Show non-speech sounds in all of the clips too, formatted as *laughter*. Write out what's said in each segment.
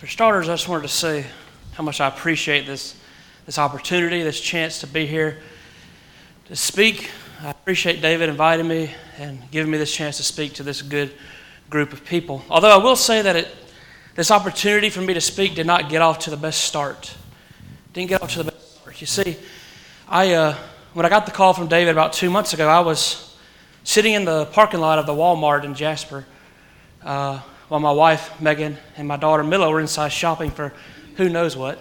For starters, I just wanted to say how much I appreciate this, this opportunity, this chance to be here to speak. I appreciate David inviting me and giving me this chance to speak to this good group of people. Although I will say that it, this opportunity for me to speak did not get off to the best start. Didn't get off to the best start. You see, I, uh, when I got the call from David about two months ago, I was sitting in the parking lot of the Walmart in Jasper uh, while my wife, Megan, and my daughter, Milla, were inside shopping for who knows what.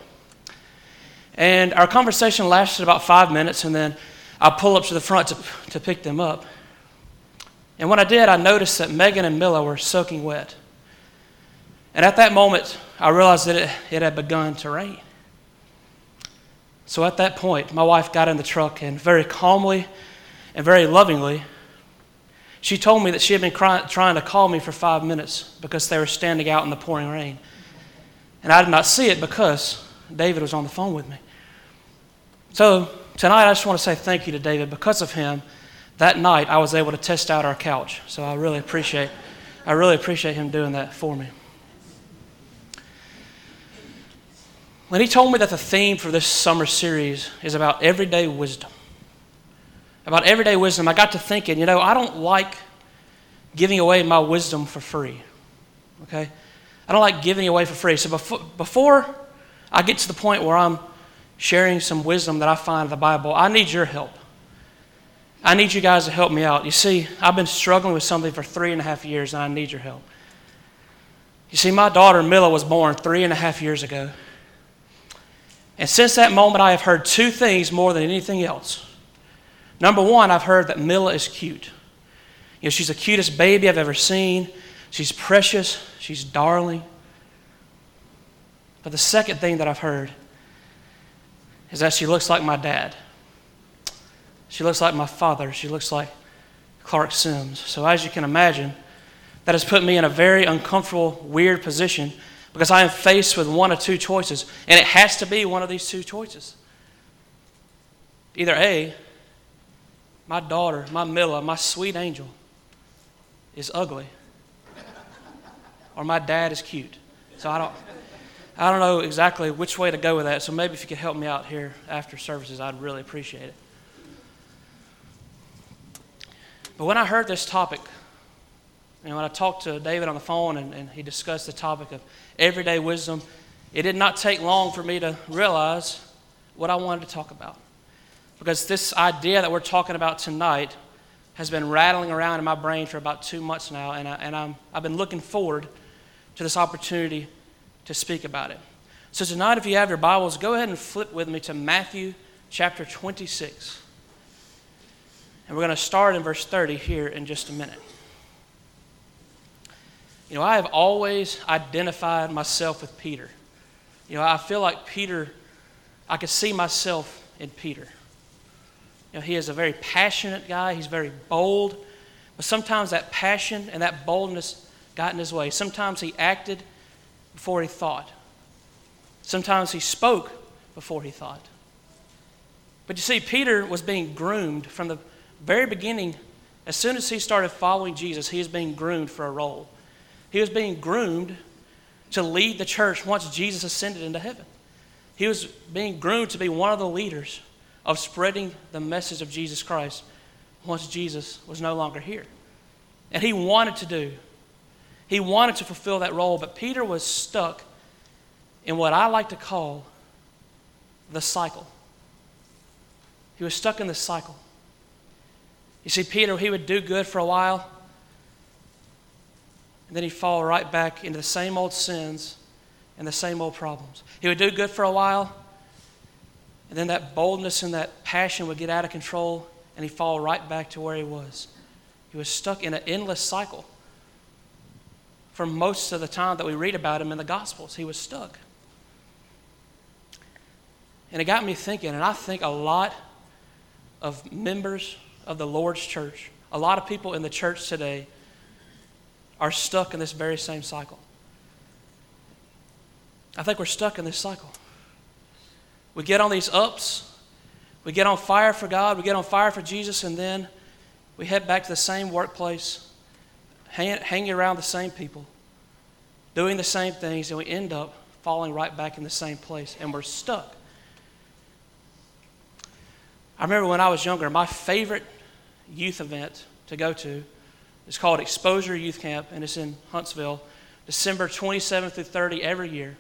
And our conversation lasted about five minutes, and then I pull up to the front to, to pick them up. And when I did, I noticed that Megan and Milla were soaking wet. And at that moment, I realized that it, it had begun to rain. So at that point, my wife got in the truck and very calmly and very lovingly, she told me that she had been cry- trying to call me for five minutes because they were standing out in the pouring rain. And I did not see it because David was on the phone with me. So tonight, I just want to say thank you to David. Because of him, that night I was able to test out our couch. So I really appreciate, I really appreciate him doing that for me. When he told me that the theme for this summer series is about everyday wisdom, about everyday wisdom, I got to thinking, you know, I don't like giving away my wisdom for free. Okay? I don't like giving away for free. So before, before I get to the point where I'm sharing some wisdom that I find in the Bible, I need your help. I need you guys to help me out. You see, I've been struggling with something for three and a half years, and I need your help. You see, my daughter Milla was born three and a half years ago. And since that moment, I have heard two things more than anything else. Number one, I've heard that Milla is cute. You know, she's the cutest baby I've ever seen. She's precious. She's darling. But the second thing that I've heard is that she looks like my dad. She looks like my father. She looks like Clark Sims. So, as you can imagine, that has put me in a very uncomfortable, weird position because I am faced with one of two choices, and it has to be one of these two choices. Either A, my daughter, my Milla, my sweet angel, is ugly, or my dad is cute. So I don't, I don't know exactly which way to go with that. So maybe if you could help me out here after services, I'd really appreciate it. But when I heard this topic, and when I talked to David on the phone and, and he discussed the topic of everyday wisdom, it did not take long for me to realize what I wanted to talk about. Because this idea that we're talking about tonight has been rattling around in my brain for about two months now, and, I, and I'm, I've been looking forward to this opportunity to speak about it. So, tonight, if you have your Bibles, go ahead and flip with me to Matthew chapter 26. And we're going to start in verse 30 here in just a minute. You know, I have always identified myself with Peter. You know, I feel like Peter, I could see myself in Peter. You know, he is a very passionate guy, he's very bold, but sometimes that passion and that boldness got in his way. Sometimes he acted before he thought, sometimes he spoke before he thought. But you see, Peter was being groomed from the very beginning. As soon as he started following Jesus, he was being groomed for a role. He was being groomed to lead the church once Jesus ascended into heaven. He was being groomed to be one of the leaders of spreading the message of Jesus Christ once Jesus was no longer here. And he wanted to do, he wanted to fulfill that role, but Peter was stuck in what I like to call the cycle. He was stuck in the cycle. You see, Peter, he would do good for a while, and then he'd fall right back into the same old sins and the same old problems. He would do good for a while, and then that boldness and that passion would get out of control, and he'd fall right back to where he was. He was stuck in an endless cycle. For most of the time that we read about him in the Gospels, he was stuck. And it got me thinking, and I think a lot of members of the Lord's church, a lot of people in the church today, are stuck in this very same cycle. I think we're stuck in this cycle. We get on these ups, we get on fire for God, we get on fire for Jesus, and then we head back to the same workplace, hang, hanging around the same people, doing the same things, and we end up falling right back in the same place, and we're stuck. I remember when I was younger, my favorite youth event to go to is called Exposure Youth Camp, and it's in Huntsville, December 27th through 30 every year.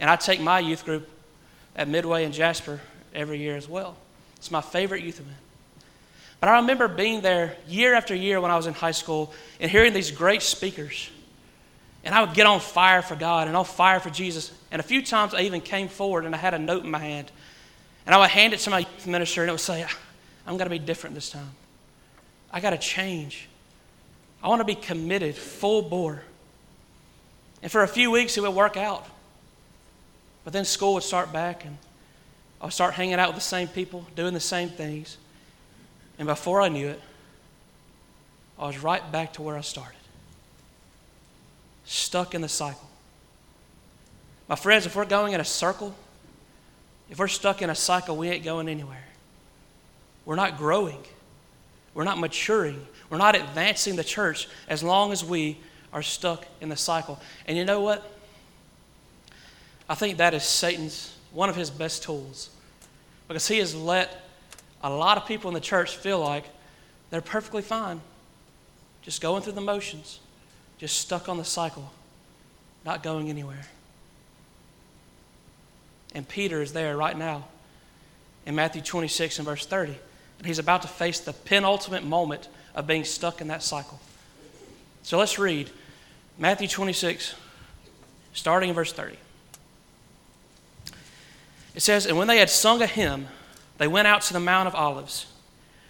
And I take my youth group at Midway and Jasper every year as well. It's my favorite youth event. But I remember being there year after year when I was in high school and hearing these great speakers. And I would get on fire for God and on fire for Jesus. And a few times I even came forward and I had a note in my hand. And I would hand it to my youth minister and it would say, I'm going to be different this time. I got to change. I want to be committed, full bore. And for a few weeks it would work out. But then school would start back and I would start hanging out with the same people, doing the same things. And before I knew it, I was right back to where I started. Stuck in the cycle. My friends, if we're going in a circle, if we're stuck in a cycle, we ain't going anywhere. We're not growing. We're not maturing. We're not advancing the church as long as we are stuck in the cycle. And you know what? I think that is Satan's one of his best tools because he has let a lot of people in the church feel like they're perfectly fine, just going through the motions, just stuck on the cycle, not going anywhere. And Peter is there right now in Matthew 26 and verse 30. And he's about to face the penultimate moment of being stuck in that cycle. So let's read Matthew 26, starting in verse 30. It says, And when they had sung a hymn, they went out to the Mount of Olives.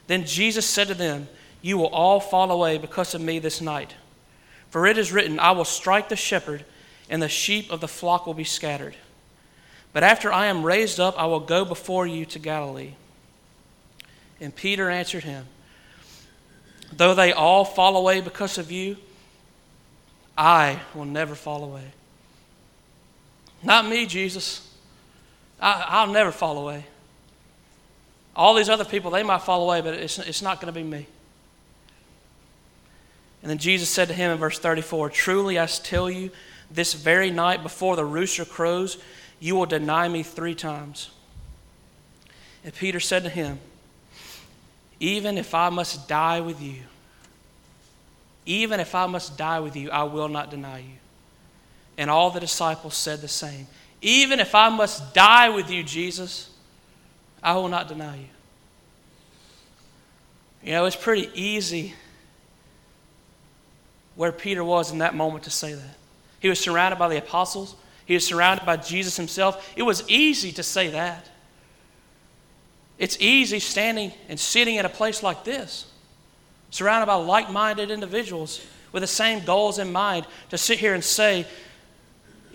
Then Jesus said to them, You will all fall away because of me this night. For it is written, I will strike the shepherd, and the sheep of the flock will be scattered. But after I am raised up, I will go before you to Galilee. And Peter answered him, Though they all fall away because of you, I will never fall away. Not me, Jesus. I, will never fall away. All these other people, they might fall away, but it's, it's not going to be me. And then Jesus said to him in verse 34 Truly I tell you, this very night before the rooster crows, you will deny me three times. And Peter said to him, Even if I must die with you, even if I must die with you, I will not deny you. And all the disciples said the same. Even if I must die with you, Jesus, I will not deny you. You know, it's pretty easy where Peter was in that moment to say that. He was surrounded by the apostles, he was surrounded by Jesus himself. It was easy to say that. It's easy standing and sitting in a place like this, surrounded by like minded individuals with the same goals in mind, to sit here and say,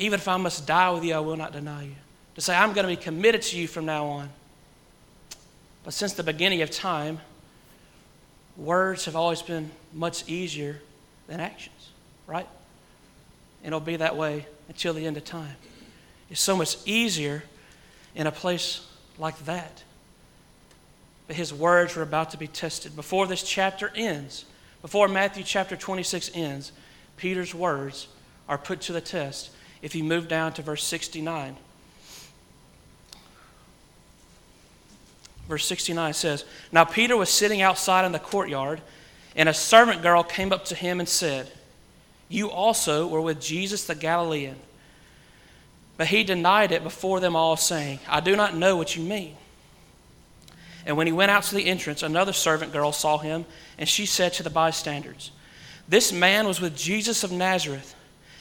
even if I must die with you, I will not deny you. To say, I'm going to be committed to you from now on. But since the beginning of time, words have always been much easier than actions, right? And it'll be that way until the end of time. It's so much easier in a place like that. But his words were about to be tested. Before this chapter ends, before Matthew chapter 26 ends, Peter's words are put to the test. If you move down to verse 69, Verse 69 says Now Peter was sitting outside in the courtyard, and a servant girl came up to him and said, You also were with Jesus the Galilean. But he denied it before them all, saying, I do not know what you mean. And when he went out to the entrance, another servant girl saw him, and she said to the bystanders, This man was with Jesus of Nazareth.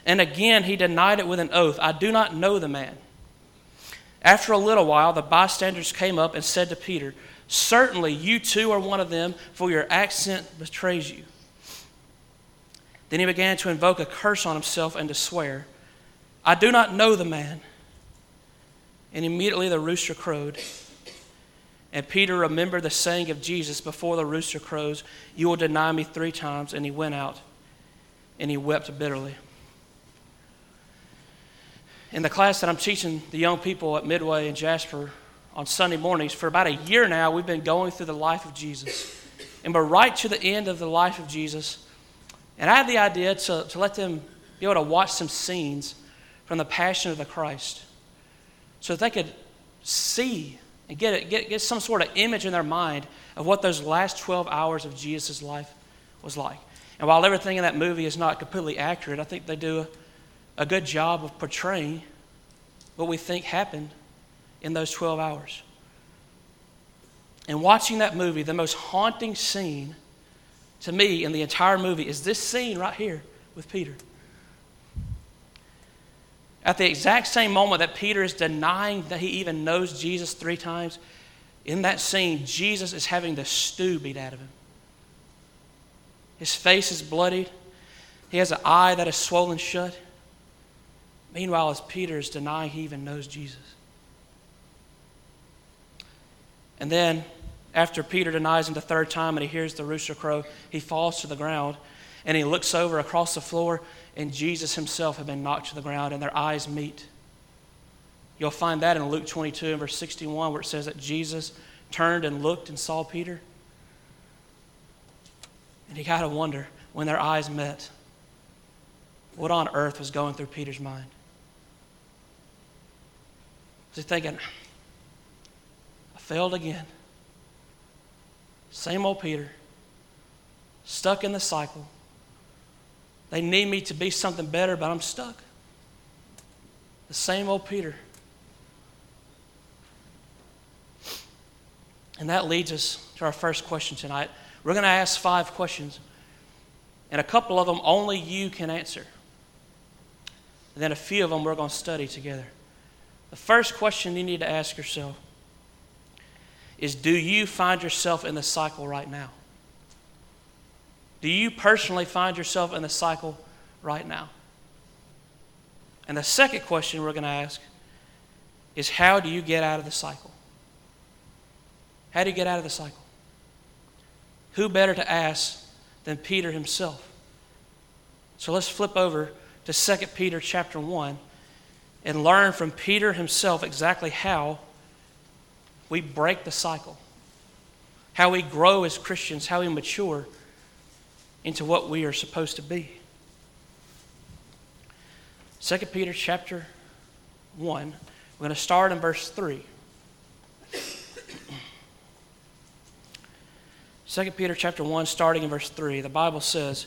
And again he denied it with an oath, I do not know the man. After a little while, the bystanders came up and said to Peter, Certainly you too are one of them, for your accent betrays you. Then he began to invoke a curse on himself and to swear, I do not know the man. And immediately the rooster crowed. And Peter remembered the saying of Jesus before the rooster crows, You will deny me three times. And he went out and he wept bitterly in the class that I'm teaching the young people at Midway and Jasper on Sunday mornings, for about a year now, we've been going through the life of Jesus. And we're right to the end of the life of Jesus. And I had the idea to, to let them be able to watch some scenes from the passion of the Christ so that they could see and get, get, get some sort of image in their mind of what those last 12 hours of Jesus' life was like. And while everything in that movie is not completely accurate, I think they do a, good job of portraying what we think happened in those 12 hours. And watching that movie, the most haunting scene to me in the entire movie is this scene right here with Peter. At the exact same moment that Peter is denying that he even knows Jesus three times, in that scene, Jesus is having the stew beat out of him. His face is bloodied. He has an eye that is swollen shut. Meanwhile, as Peter is denying he even knows Jesus. And then, after Peter denies him the third time and he hears the rooster crow, he falls to the ground and he looks over across the floor, and Jesus himself had been knocked to the ground, and their eyes meet. You'll find that in Luke 22 and verse 61, where it says that Jesus turned and looked and saw Peter. And you got to wonder when their eyes met, what on earth was going through Peter's mind? Was he thinking, I failed again? Same old Peter, stuck in the cycle they need me to be something better, but I'm stuck. The same old Peter. And that leads us to our first question tonight. We're going to ask five questions, and a couple of them only you can answer. And then a few of them we're going to study together. The first question you need to ask yourself is Do you find yourself in the cycle right now? Do you personally find yourself in the cycle right now? And the second question we're going to ask is how do you get out of the cycle? How do you get out of the cycle? Who better to ask than Peter himself? So let's flip over to 2 Peter chapter 1 and learn from Peter himself exactly how we break the cycle, how we grow as Christians, how we mature into what we are supposed to be. 2 Peter chapter 1, we're going to start in verse 3. 2 Peter chapter 1, starting in verse 3, the Bible says,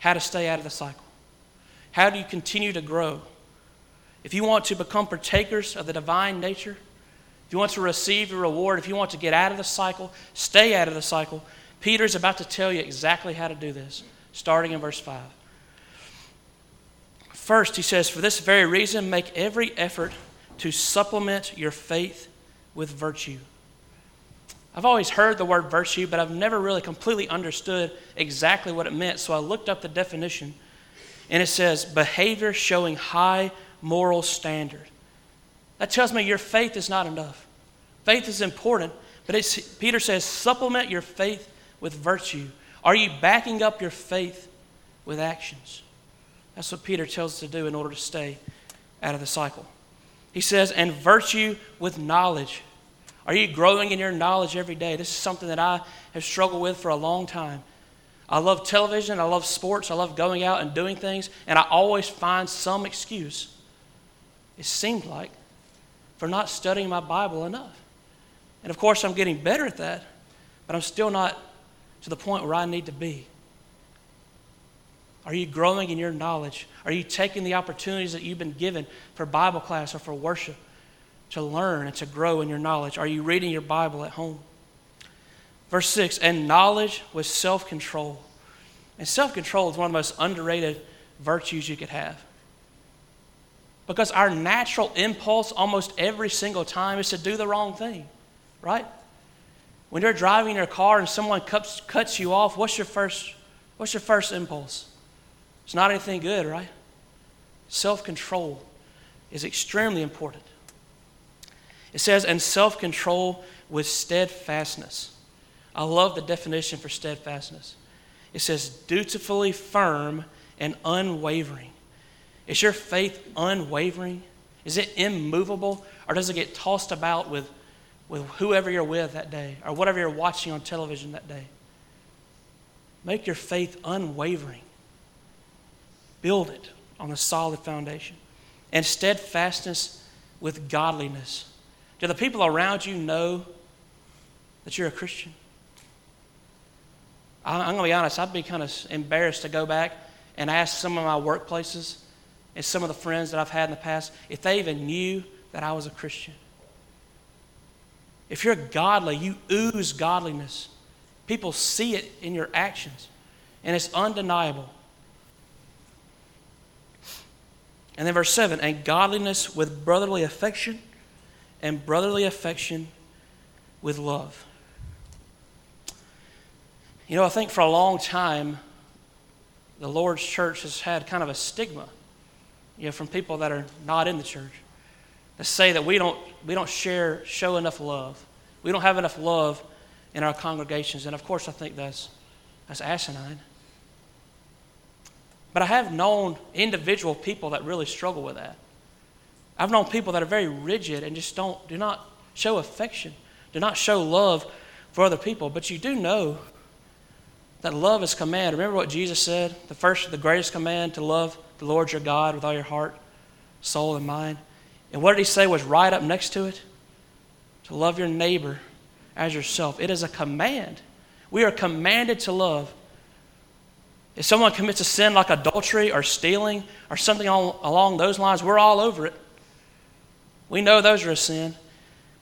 how to stay out of the cycle. How do you continue to grow? If you want to become partakers of the divine nature, if you want to receive your reward, if you want to get out of the cycle, stay out of the cycle, Peter's about to tell you exactly how to do this, starting in verse 5. First, he says, For this very reason, make every effort to supplement your faith with virtue. I've always heard the word virtue, but I've never really completely understood exactly what it meant. So I looked up the definition, and it says behavior showing high moral standard. That tells me your faith is not enough. Faith is important, but Peter says supplement your faith with virtue? Are you backing up your faith with actions? That's what Peter tells us to do in order to stay out of the cycle. He says, and virtue with knowledge. Are you growing in your knowledge every day? This is something that I have struggled with for a long time. I love television, I love sports, I love going out and doing things, and I always find some excuse, it seemed like, for not studying my Bible enough. And of course, I'm getting better at that, but I'm still not to the point where I need to be? Are you growing in your knowledge? Are you taking the opportunities that you've been given for Bible class or for worship to learn and to grow in your knowledge? Are you reading your Bible at home? Verse 6 and knowledge with self control. And self control is one of the most underrated virtues you could have. Because our natural impulse almost every single time is to do the wrong thing, right? When you're driving your car and someone cuts, cuts you off, what's your first what's your first impulse? It's not anything good, right? Self-control. is extremely important. It says, and self control with steadfastness. I love the definition for steadfastness. It says, dutifully firm and unwavering. Is your faith unwavering? Is it immovable? Or does it get tossed about with, with whoever you're with that day or whatever you're watching on television that day? Make your faith unwavering. Build it on a solid foundation. And steadfastness with godliness. Do the people around you know that you're a Christian? I'm going to be honest, I'd be kind of embarrassed to go back and ask some of my workplaces and some of the friends that I've had in the past if they even knew that I was a Christian. If you're godly, you ooze godliness. People see it in your actions, and it's undeniable. And then verse 7 and godliness with brotherly affection, and brotherly affection with love. You know, I think for a long time, the Lord's church has had kind of a stigma, you know, from people that are not in the church to say that we don't, we don't share, show enough love. We don't have enough love in our congregations. And of course, I think that's, that's asinine. But I have known individual people that really struggle with that. I've known people that are very rigid and just don't, do not show affection, do not show love for other people. But you do know that love is command. Remember what Jesus said? The first, the greatest command to love the Lord your God with all your heart, soul, and mind. And what did he say was right up next to it? To love your neighbor as yourself. It is a command. We are commanded to love. If someone commits a sin like adultery or stealing or something along those lines, we're all over it. We know those are a sin.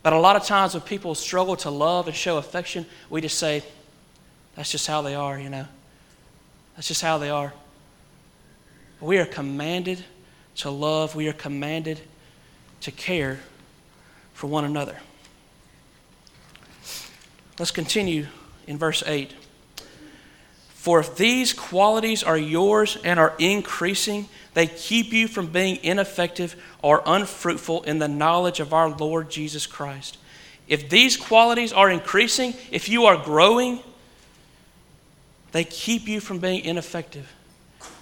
But a lot of times when people struggle to love and show affection, we just say, that's just how they are, you know. That's just how they are. We are commanded to love, we are commanded to care for one another. Let's continue in verse 8. For if these qualities are yours and are increasing, they keep you from being ineffective or unfruitful in the knowledge of our Lord Jesus Christ. If these qualities are increasing, if you are growing, they keep you from being ineffective.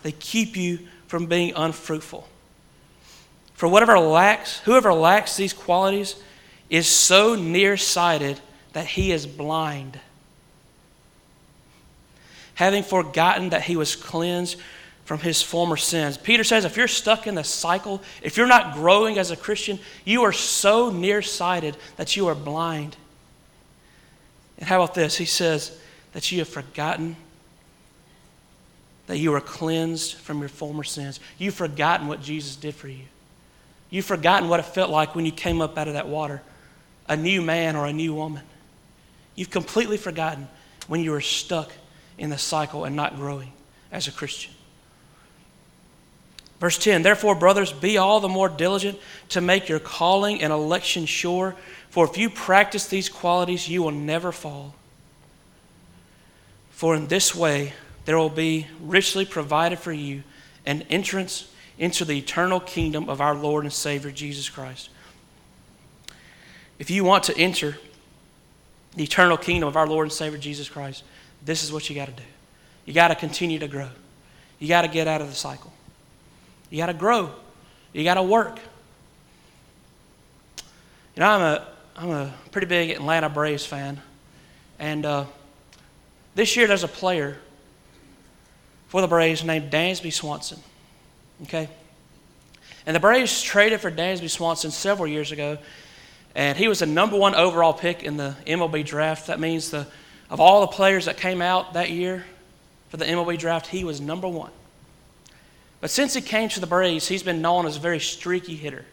They keep you from being unfruitful. For whatever lacks, whoever lacks these qualities is so nearsighted that he is blind. Having forgotten that he was cleansed from his former sins. Peter says if you're stuck in the cycle, if you're not growing as a Christian, you are so nearsighted that you are blind. And how about this? He says that you have forgotten that you are cleansed from your former sins. You've forgotten what Jesus did for you. You've forgotten what it felt like when you came up out of that water, a new man or a new woman. You've completely forgotten when you were stuck in the cycle and not growing as a Christian. Verse 10 Therefore, brothers, be all the more diligent to make your calling and election sure, for if you practice these qualities, you will never fall. For in this way, there will be richly provided for you an entrance into the eternal kingdom of our Lord and Savior Jesus Christ. If you want to enter the eternal kingdom of our Lord and Savior Jesus Christ, this is what you got to do. You got to continue to grow. You got to get out of the cycle. You got to grow. You got to work. You know, I'm a, I'm a pretty big Atlanta Braves fan. And uh, this year there's a player for the Braves named Dansby Swanson. Okay? And the Braves traded for Dansby Swanson several years ago, and he was the number one overall pick in the MLB draft. That means the, of all the players that came out that year for the MLB draft, he was number one. But since he came to the Braves, he's been known as a very streaky hitter.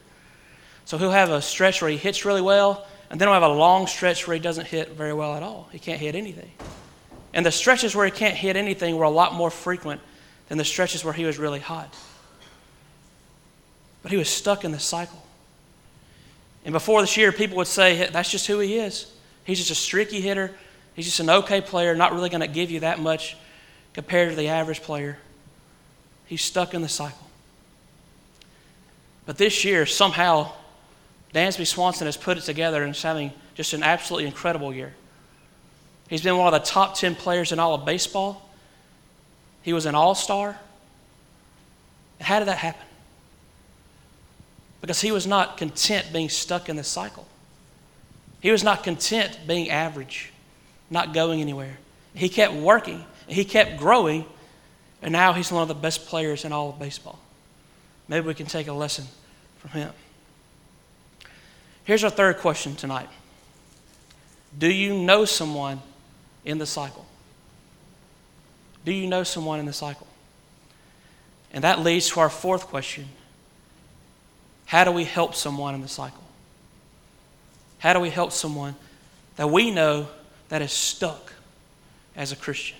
So he'll have a stretch where he hits really well, and then he'll have a long stretch where he doesn't hit very well at all. He can't hit anything. And the stretches where he can't hit anything were a lot more frequent than the stretches where he was really hot. But he was stuck in the cycle. And before this year, people would say, that's just who he is. He's just a streaky hitter. He's just an okay player, not really going to give you that much compared to the average player. He's stuck in the cycle. But this year, somehow, Dansby Swanson has put it together and is having just an absolutely incredible year. He's been one of the top 10 players in all of baseball. He was an all star. How did that happen? Because he was not content being stuck in the cycle. He was not content being average, not going anywhere. He kept working, he kept growing, and now he's one of the best players in all of baseball. Maybe we can take a lesson from him. Here's our third question tonight Do you know someone in the cycle? Do you know someone in the cycle? And that leads to our fourth question How do we help someone in the cycle? How do we help someone that we know that is stuck as a Christian?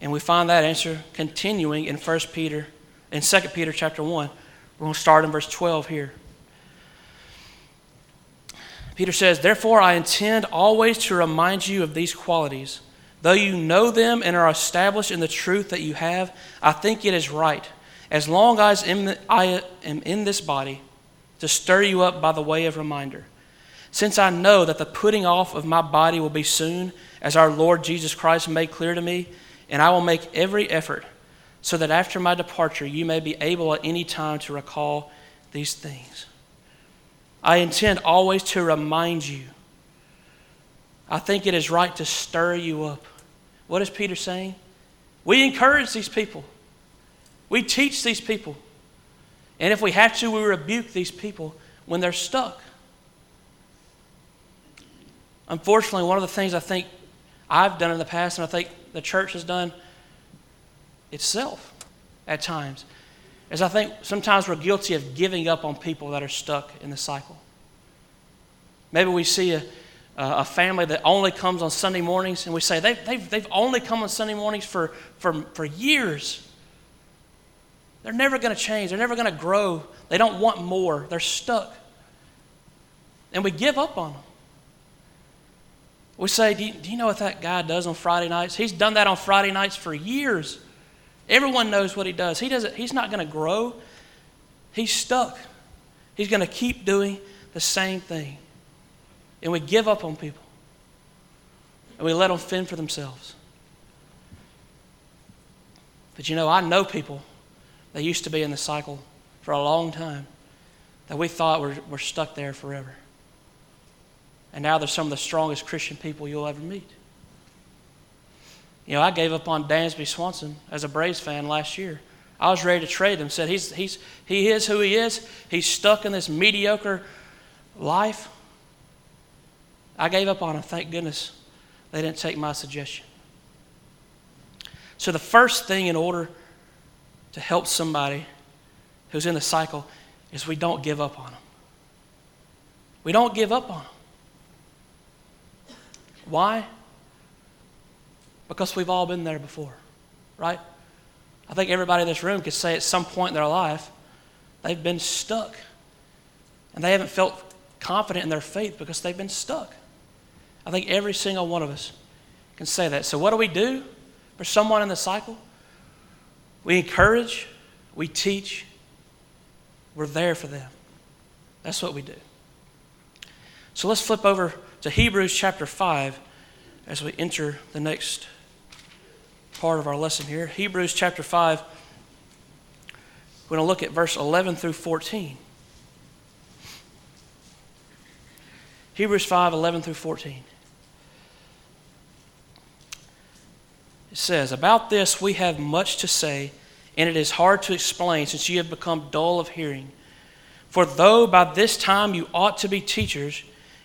And we find that answer continuing in 1 Peter, in 2 Peter chapter 1. We're going to start in verse 12 here. Peter says, Therefore, I intend always to remind you of these qualities. Though you know them and are established in the truth that you have, I think it is right, as long as I am in this body, to stir you up by the way of reminder. Since I know that the putting off of my body will be soon, as our Lord Jesus Christ made clear to me, and I will make every effort so that after my departure you may be able at any time to recall these things. I intend always to remind you. I think it is right to stir you up. What is Peter saying? We encourage these people, we teach these people. And if we have to, we rebuke these people when they're stuck. Unfortunately, one of the things I think I've done in the past, and I think the church has done itself at times, is I think sometimes we're guilty of giving up on people that are stuck in the cycle. Maybe we see a, a family that only comes on Sunday mornings, and we say, they've, they've, they've only come on Sunday mornings for, for, for years. They're never going to change, they're never going to grow. They don't want more, they're stuck. And we give up on them. We say, do you, do you know what that guy does on Friday nights? He's done that on Friday nights for years. Everyone knows what he does. He doesn't, he's not going to grow. He's stuck. He's going to keep doing the same thing. And we give up on people. And we let them fend for themselves. But you know, I know people that used to be in the cycle for a long time that we thought were, were stuck there forever. And now they're some of the strongest Christian people you'll ever meet. You know, I gave up on Dansby Swanson as a Braves fan last year. I was ready to trade him. Said he's, he's, he is who he is. He's stuck in this mediocre life. I gave up on him. Thank goodness they didn't take my suggestion. So, the first thing in order to help somebody who's in the cycle is we don't give up on them. We don't give up on them. Why? Because we've all been there before, right? I think everybody in this room could say at some point in their life they've been stuck. And they haven't felt confident in their faith because they've been stuck. I think every single one of us can say that. So, what do we do for someone in the cycle? We encourage, we teach, we're there for them. That's what we do. So, let's flip over to Hebrews chapter 5 as we enter the next part of our lesson here. Hebrews chapter 5. We're going to look at verse 11 through 14. Hebrews 5 11 through 14. It says, About this we have much to say, and it is hard to explain since you have become dull of hearing. For though by this time you ought to be teachers,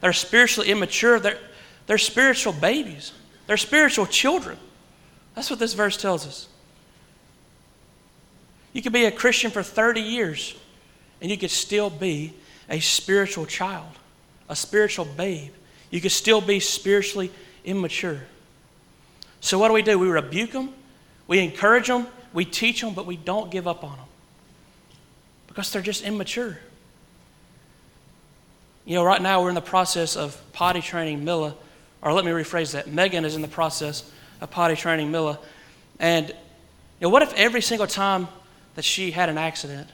that are spiritually immature, they're, they're spiritual babies, they're spiritual children. That's what this verse tells us. You could be a Christian for 30 years and you could still be a spiritual child, a spiritual babe. You could still be spiritually immature. So, what do we do? We rebuke them, we encourage them, we teach them, but we don't give up on them because they're just immature. You know, right now we're in the process of potty training Milla, or let me rephrase that. Megan is in the process of potty training Milla. And, you know, what if every single time that she had an accident,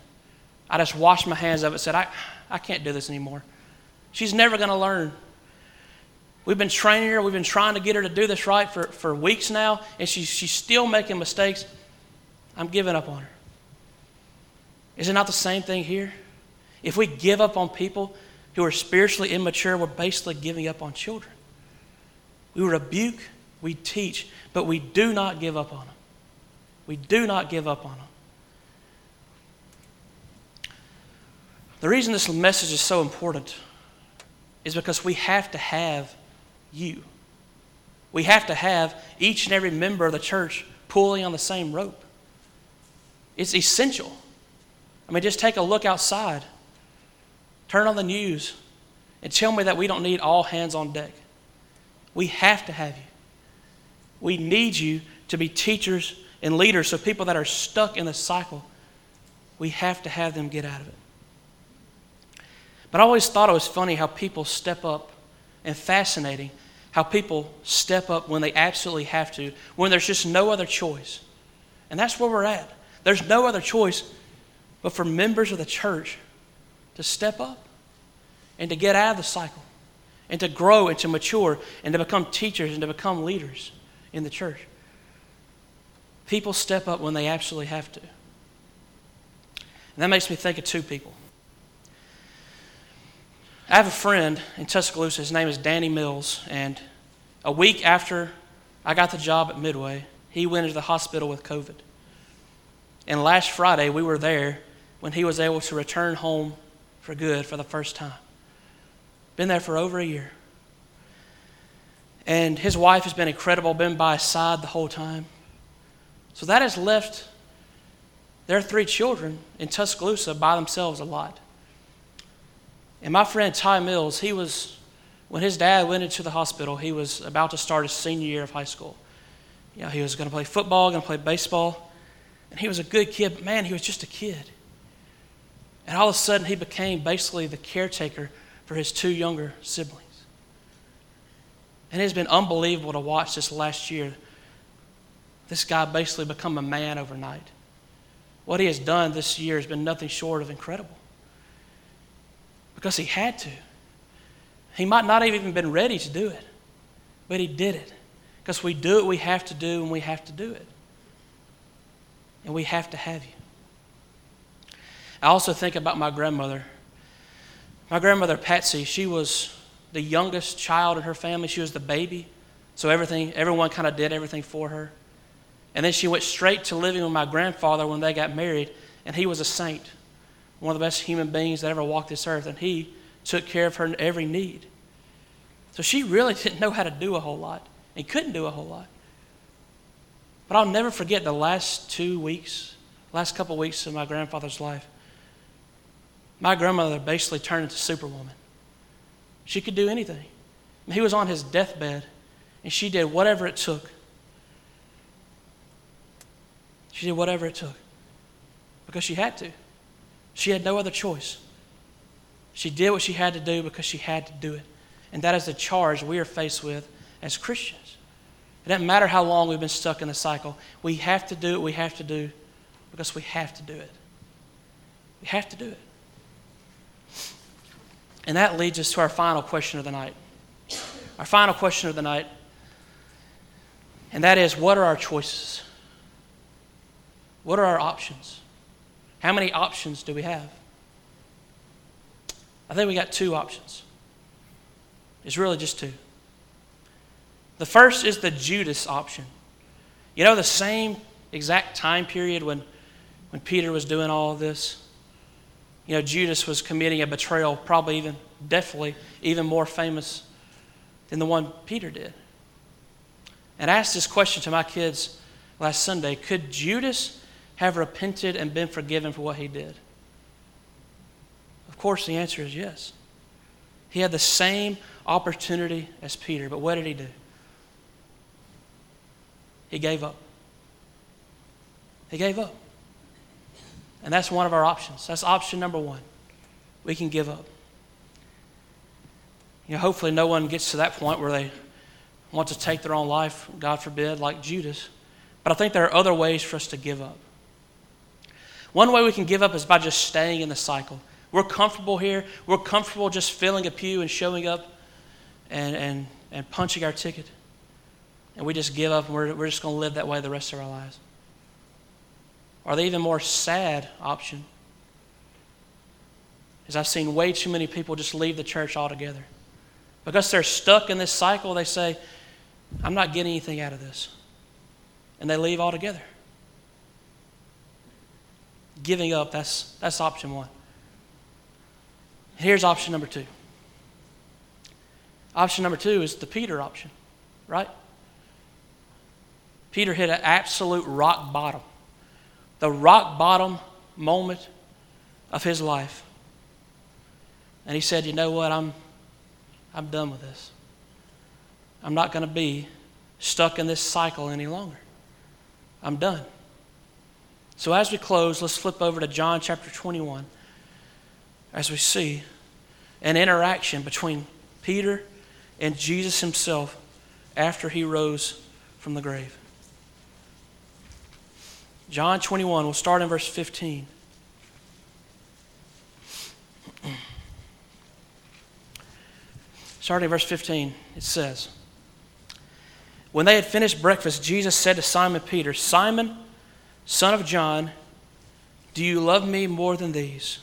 I just washed my hands of it said, I, I can't do this anymore. She's never going to learn. We've been training her, we've been trying to get her to do this right for, for weeks now, and she's, she's still making mistakes. I'm giving up on her. Is it not the same thing here? If we give up on people who are spiritually immature, we're basically giving up on children. We rebuke, we teach, but we do not give up on them. We do not give up on them. The reason this message is so important is because we have to have you. We have to have each and every member of the church pulling on the same rope. It's essential. I mean, just take a look outside, turn on the news, and tell me that we don't need all hands on deck. We have to have you. We need you to be teachers and leaders so people that are stuck in the cycle, we have to have them get out of it. But I always thought it was funny how people step up and fascinating how people step up when they absolutely have to, when there's just no other choice. And that's where we're at. There's no other choice but for members of the church to step up and to get out of the cycle and to grow and to mature and to become teachers and to become leaders in the church. People step up when they absolutely have to. And that makes me think of two people. I have a friend in Tuscaloosa. His name is Danny Mills. And a week after I got the job at Midway, he went into the hospital with COVID. And last Friday, we were there when he was able to return home for good for the first time. Been there for over a year. And his wife has been incredible, been by his side the whole time. So that has left their three children in Tuscaloosa by themselves a lot. And my friend Ty Mills, he was, when his dad went into the hospital, he was about to start his senior year of high school. You know, he was going to play football, going to play baseball. And he was a good kid, but man, he was just a kid. And all of a sudden, he became basically the caretaker for his two younger siblings. And it has been unbelievable to watch this last year. This guy basically become a man overnight. What he has done this year has been nothing short of incredible because he had to. He might not have even been ready to do it, but he did it. Because we do what we have to do and we have to do it. And we have to have you. I also think about my grandmother. My grandmother, Patsy, she was the youngest child in her family. She was the baby. So everything, everyone kind of did everything for her. And then she went straight to living with my grandfather when they got married, and he was a saint one of the best human beings that ever walked this earth, and he took care of her every need. So she really *laughs* didn't know how to do a whole lot and couldn't do a whole lot. But I'll never forget the last two weeks, last couple weeks of my grandfather's life. My grandmother basically turned into Superwoman. She could do anything. he was on his deathbed, and she did whatever it took. She did whatever it took because she had to. She had no other choice. She did what she had to do because she had to do it. And that is the charge we are faced with as Christians. It doesn't matter how long we've been stuck in the cycle. We have to do what we have to do because we have to do it. We have to do it. And that leads us to our final question of the night. Our final question of the night. And that is what are our choices? What are our options? How many options do we have? I think we got two options. It's really just two. The first is the Judas option. You know, the same exact time period when, when Peter was doing all this, you know, Judas was committing a betrayal, probably even, definitely, even more famous than the one Peter did. And I asked this question to my kids last Sunday Could Judas have repented and been forgiven for what he did? Of course, the answer is yes. He had the same opportunity as Peter, but what did he do? He gave up. He gave up. And that's one of our options. That's option number one. We can give up. You know, hopefully, no one gets to that point where they want to take their own life, God forbid, like Judas. But I think there are other ways for us to give up. One way we can give up is by just staying in the cycle. We're comfortable here. We're comfortable just filling a pew and showing up and, and, and punching our ticket. And we just give up and we're, we're just going to live that way the rest of our lives. Or the even more sad option is I've seen way too many people just leave the church altogether. Because they're stuck in this cycle, they say, I'm not getting anything out of this. And they leave altogether. Giving up, that's, that's option one. Here's option number two. Option number two is the Peter option, right? Peter hit an absolute rock bottom, the rock bottom moment of his life. And he said, You know what? I'm, I'm done with this. I'm not going to be stuck in this cycle any longer. I'm done. So, as we close, let's flip over to John chapter 21 as we see an interaction between Peter and Jesus himself after he rose from the grave. John 21, we'll start in verse 15. Starting in verse 15, it says, When they had finished breakfast, Jesus said to Simon Peter, Simon, son of John, do you love me more than these?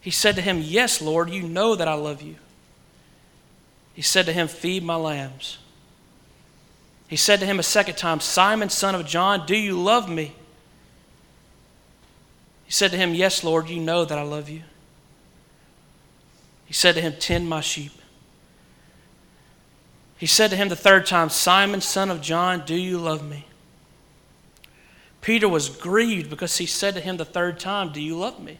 He said to him, Yes, Lord, you know that I love you. He said to him, Feed my lambs. He said to him a second time, Simon, son of John, do you love me? He said to him, Yes, Lord, you know that I love you. He said to him, Tend my sheep. He said to him the third time, Simon, son of John, do you love me? Peter was grieved because he said to him the third time, Do you love me?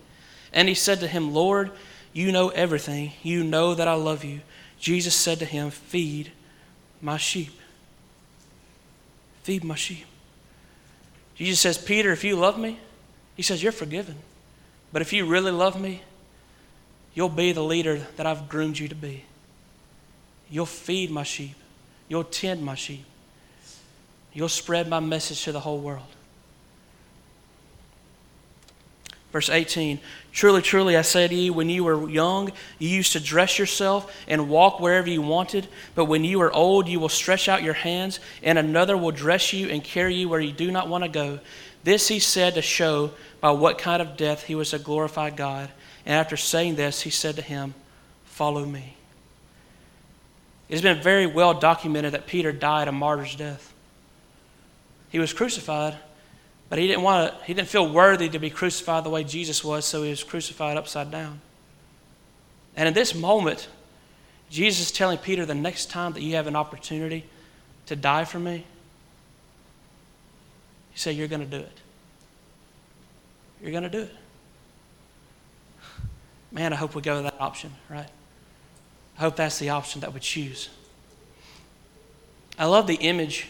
And he said to him, Lord, you know everything. You know that I love you. Jesus said to him, Feed my sheep. Feed my sheep. Jesus says, Peter, if you love me, he says, You're forgiven. But if you really love me, you'll be the leader that I've groomed you to be. You'll feed my sheep. You'll tend my sheep. You'll spread my message to the whole world. Verse 18 Truly, truly, I say to you, when you were young, you used to dress yourself and walk wherever you wanted. But when you are old, you will stretch out your hands, and another will dress you and carry you where you do not want to go. This he said to show by what kind of death he was to glorify God. And after saying this, he said to him, Follow me. It has been very well documented that Peter died a martyr's death. He was crucified but he didn't want to, he didn't feel worthy to be crucified the way Jesus was, so he was crucified upside down. And in this moment, Jesus is telling Peter the next time that you have an opportunity to die for me, he said, You're going to do it. You're going to do it. Man, I hope we go with that option, right? I hope that's the option that we choose. I love the image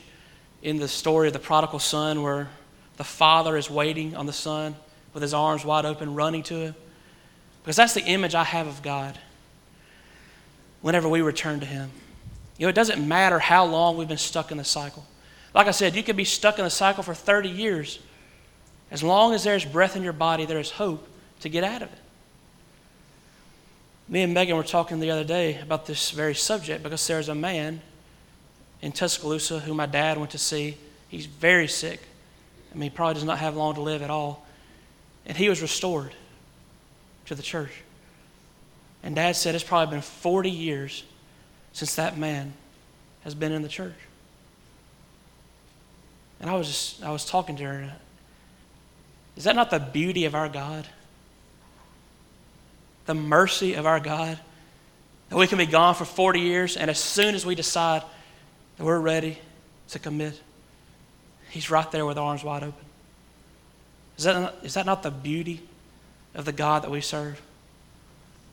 in the story of the prodigal son where the father is waiting on the son with his arms wide open, running to him. Because that's the image I have of God whenever we return to him. You know, it doesn't matter how long we've been stuck in the cycle. Like I said, you could be stuck in the cycle for 30 years. As long as there's breath in your body, there is hope to get out of it. Me and Megan were talking the other day about this very subject because there's a man in Tuscaloosa who my dad went to see. He's very sick. I mean, he probably does not have long to live at all. And he was restored to the church. And dad said it's probably been 40 years since that man has been in the church. And I was just, I was talking to her. Is that not the beauty of our God? The mercy of our God? That we can be gone for 40 years, and as soon as we decide that we're ready to commit, He's right there with arms wide open. Is that, not, is that not the beauty of the God that we serve?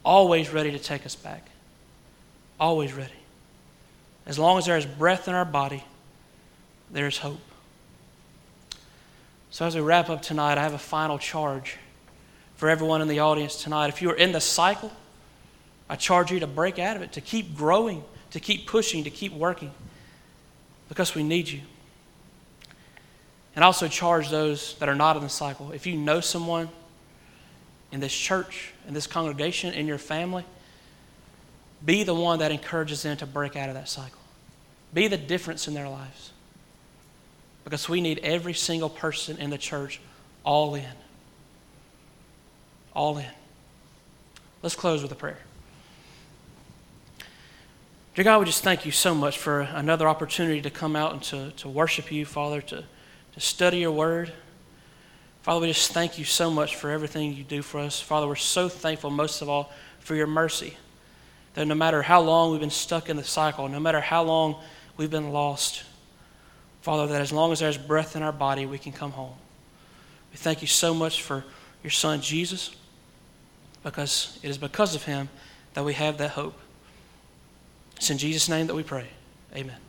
always ready to take us back. Always ready. As long as there is breath in our body, there is hope. So, as we wrap up tonight, I have a final charge for everyone in the audience tonight. If you are in the cycle, I charge you to break out of it, to keep growing, to keep pushing, to keep working, because we need you. And also charge those that are not in the cycle. If you know someone in this church, in this congregation, in your family, be the one that encourages them to break out of that cycle. Be the difference in their lives. Because we need every single person in the church all in. All in. Let's close with a prayer. Dear God, we just thank you so much for another opportunity to come out and to, to worship you, Father, to, to study your word. Father, we just thank you so much for everything you do for us. Father, we're so thankful, most of all, for your mercy. That no matter how long we've been stuck in the cycle, no matter how long we've been lost, Father, that as long as there's breath in our body, we can come home. We thank you so much for your Son, Jesus, because it is because of him that we have that hope. It's in Jesus' name that we pray. Amen.